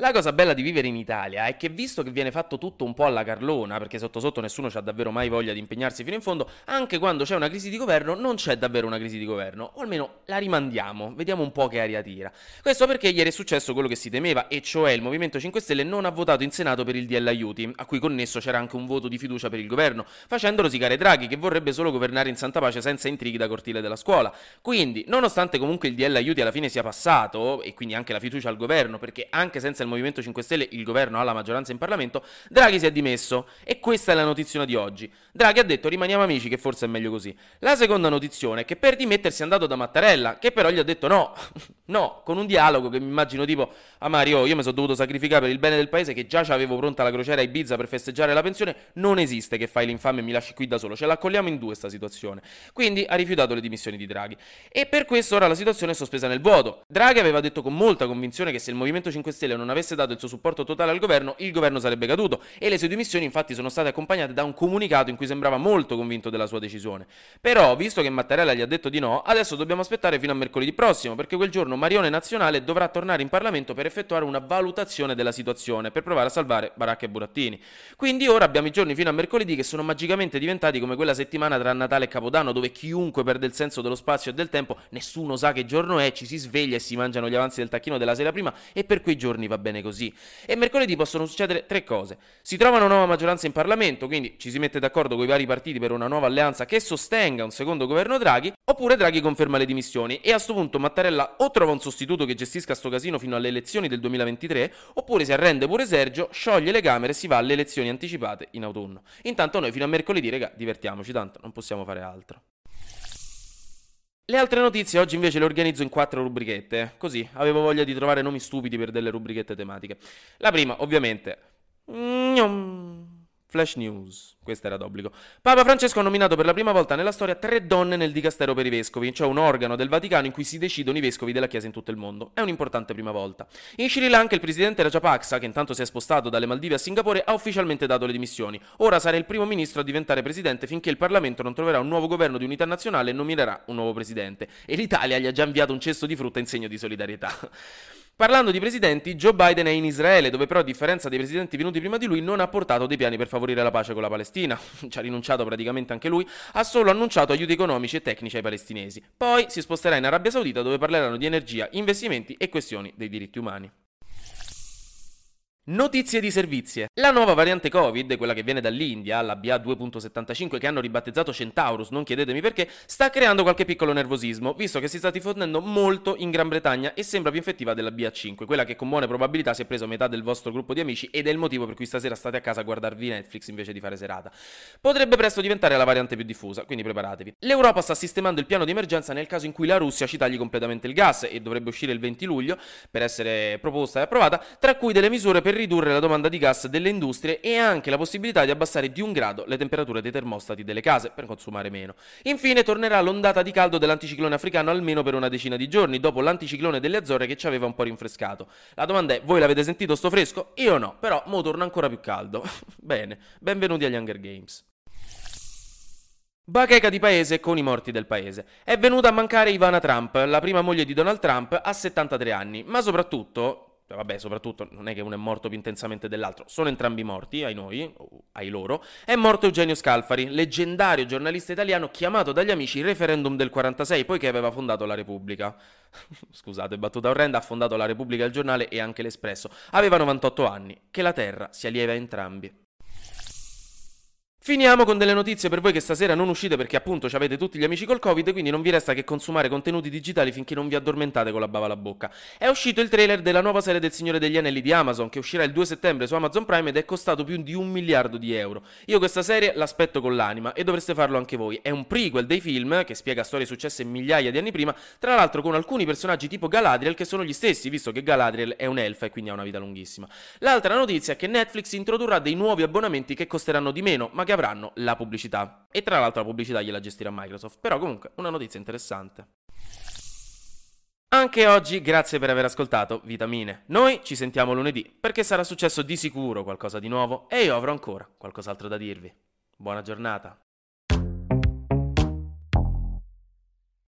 La cosa bella di vivere in Italia è che visto che viene fatto tutto un po' alla carlona, perché sotto sotto nessuno ha davvero mai voglia di impegnarsi fino in fondo, anche quando c'è una crisi di governo non c'è davvero una crisi di governo, o almeno la rimandiamo, vediamo un po' che aria tira. Questo perché ieri è successo quello che si temeva, e cioè il Movimento 5 Stelle non ha votato in Senato per il DL aiuti, a cui connesso c'era anche un voto di fiducia per il governo, facendo rosicare Draghi che vorrebbe solo governare in santa pace senza intrighi da cortile della scuola. Quindi, nonostante comunque il DL aiuti alla fine sia passato, e quindi anche la fiducia al governo, perché anche senza il Movimento 5 Stelle il governo ha la maggioranza in Parlamento, Draghi si è dimesso e questa è la notizia di oggi. Draghi ha detto rimaniamo amici che forse è meglio così. La seconda notizia è che per dimettersi è andato da Mattarella, che però gli ha detto no, no, con un dialogo che mi immagino tipo a Mario, io mi sono dovuto sacrificare per il bene del paese che già avevo pronta la crociera a Ibiza per festeggiare la pensione, non esiste che fai l'infame e mi lasci qui da solo, ce l'accogliamo in due questa situazione. Quindi ha rifiutato le dimissioni di Draghi e per questo ora la situazione è sospesa nel vuoto. Draghi aveva detto con molta convinzione che se il Movimento 5 Stelle non avesse dato il suo supporto totale al governo, il governo sarebbe caduto e le sue dimissioni infatti sono state accompagnate da un comunicato in cui sembrava molto convinto della sua decisione. Però, visto che Mattarella gli ha detto di no, adesso dobbiamo aspettare fino a mercoledì prossimo, perché quel giorno Marione Nazionale dovrà tornare in Parlamento per effettuare una valutazione della situazione, per provare a salvare Baracca e Burattini. Quindi ora abbiamo i giorni fino a mercoledì che sono magicamente diventati come quella settimana tra Natale e Capodanno, dove chiunque perde il senso dello spazio e del tempo, nessuno sa che giorno è, ci si sveglia e si mangiano gli avanzi del tacchino della sera prima e per quei giorni va bene così. E mercoledì possono succedere tre cose. Si trova una nuova maggioranza in Parlamento, quindi ci si mette d'accordo con i vari partiti per una nuova alleanza che sostenga un secondo governo Draghi, oppure Draghi conferma le dimissioni e a questo punto Mattarella o trova un sostituto che gestisca sto casino fino alle elezioni del 2023, oppure si arrende pure Sergio, scioglie le Camere e si va alle elezioni anticipate in autunno. Intanto noi fino a mercoledì, raga, divertiamoci tanto, non possiamo fare altro. Le altre notizie oggi invece le organizzo in quattro rubrichette, così avevo voglia di trovare nomi stupidi per delle rubrichette tematiche. La prima, ovviamente, Flash News, questa era d'obbligo. Papa Francesco ha nominato per la prima volta nella storia tre donne nel dicastero per i vescovi, cioè un organo del Vaticano in cui si decidono i vescovi della Chiesa in tutto il mondo. È un'importante prima volta. In Sri Lanka il presidente Rajapaksa, che intanto si è spostato dalle Maldive a Singapore, ha ufficialmente dato le dimissioni. Ora sarà il primo ministro a diventare presidente finché il Parlamento non troverà un nuovo governo di unità nazionale e nominerà un nuovo presidente. E l'Italia gli ha già inviato un cesto di frutta in segno di solidarietà. Parlando di presidenti, Joe Biden è in Israele, dove però a differenza dei presidenti venuti prima di lui non ha portato dei piani per favorire la pace con la Palestina, ci ha rinunciato praticamente anche lui, ha solo annunciato aiuti economici e tecnici ai palestinesi. Poi si sposterà in Arabia Saudita dove parleranno di energia, investimenti e questioni dei diritti umani. Notizie di servizie. La nuova variante Covid, quella che viene dall'India, la BA2.75 che hanno ribattezzato Centaurus, non chiedetemi perché, sta creando qualche piccolo nervosismo, visto che si sta diffondendo molto in Gran Bretagna e sembra più infettiva della BA5, quella che con buone probabilità si è preso metà del vostro gruppo di amici ed è il motivo per cui stasera state a casa a guardarvi Netflix invece di fare serata. Potrebbe presto diventare la variante più diffusa, quindi preparatevi. L'Europa sta sistemando il piano di emergenza nel caso in cui la Russia ci tagli completamente il gas e dovrebbe uscire il 20 luglio per essere proposta e approvata, tra cui delle misure per ridurre la domanda di gas delle industrie e anche la possibilità di abbassare di un grado le temperature dei termostati delle case per consumare meno. Infine tornerà l'ondata di caldo dell'anticiclone africano almeno per una decina di giorni, dopo l'anticiclone delle Azzorre che ci aveva un po' rinfrescato. La domanda è, voi l'avete sentito sto fresco? Io no, però mo torna ancora più caldo. Bene, benvenuti agli Hunger Games. Bacheca di paese con i morti del paese. È venuta a mancare Ivana Trump, la prima moglie di Donald Trump, a 73 anni, ma soprattutto, cioè, vabbè, soprattutto non è che uno è morto più intensamente dell'altro, sono entrambi morti, ai noi, ai loro. È morto Eugenio Scalfari, leggendario giornalista italiano chiamato dagli amici referendum del 46, poiché aveva fondato la Repubblica. Scusate, battuta orrenda, ha fondato la Repubblica il giornale e anche l'Espresso. Aveva 98 anni. Che la terra sia lieve a entrambi. Finiamo con delle notizie per voi che stasera non uscite perché appunto avete tutti gli amici col Covid, quindi non vi resta che consumare contenuti digitali finché non vi addormentate con la bava alla bocca. È uscito il trailer della nuova serie del Signore degli Anelli di Amazon che uscirà il 2 settembre su Amazon Prime ed è costato più di un miliardo di euro. Io questa serie l'aspetto con l'anima e dovreste farlo anche voi. È un prequel dei film che spiega storie successe migliaia di anni prima, tra l'altro con alcuni personaggi tipo Galadriel che sono gli stessi, visto che Galadriel è un'elfa e quindi ha una vita lunghissima. L'altra notizia è che Netflix introdurrà dei nuovi abbonamenti che costeranno di meno, ma che avranno la pubblicità. E tra l'altro la pubblicità gliela gestirà Microsoft. Però comunque una notizia interessante. Anche oggi grazie per aver ascoltato Vitamine. Noi ci sentiamo lunedì perché sarà successo di sicuro qualcosa di nuovo e io avrò ancora qualcos'altro da dirvi. Buona giornata.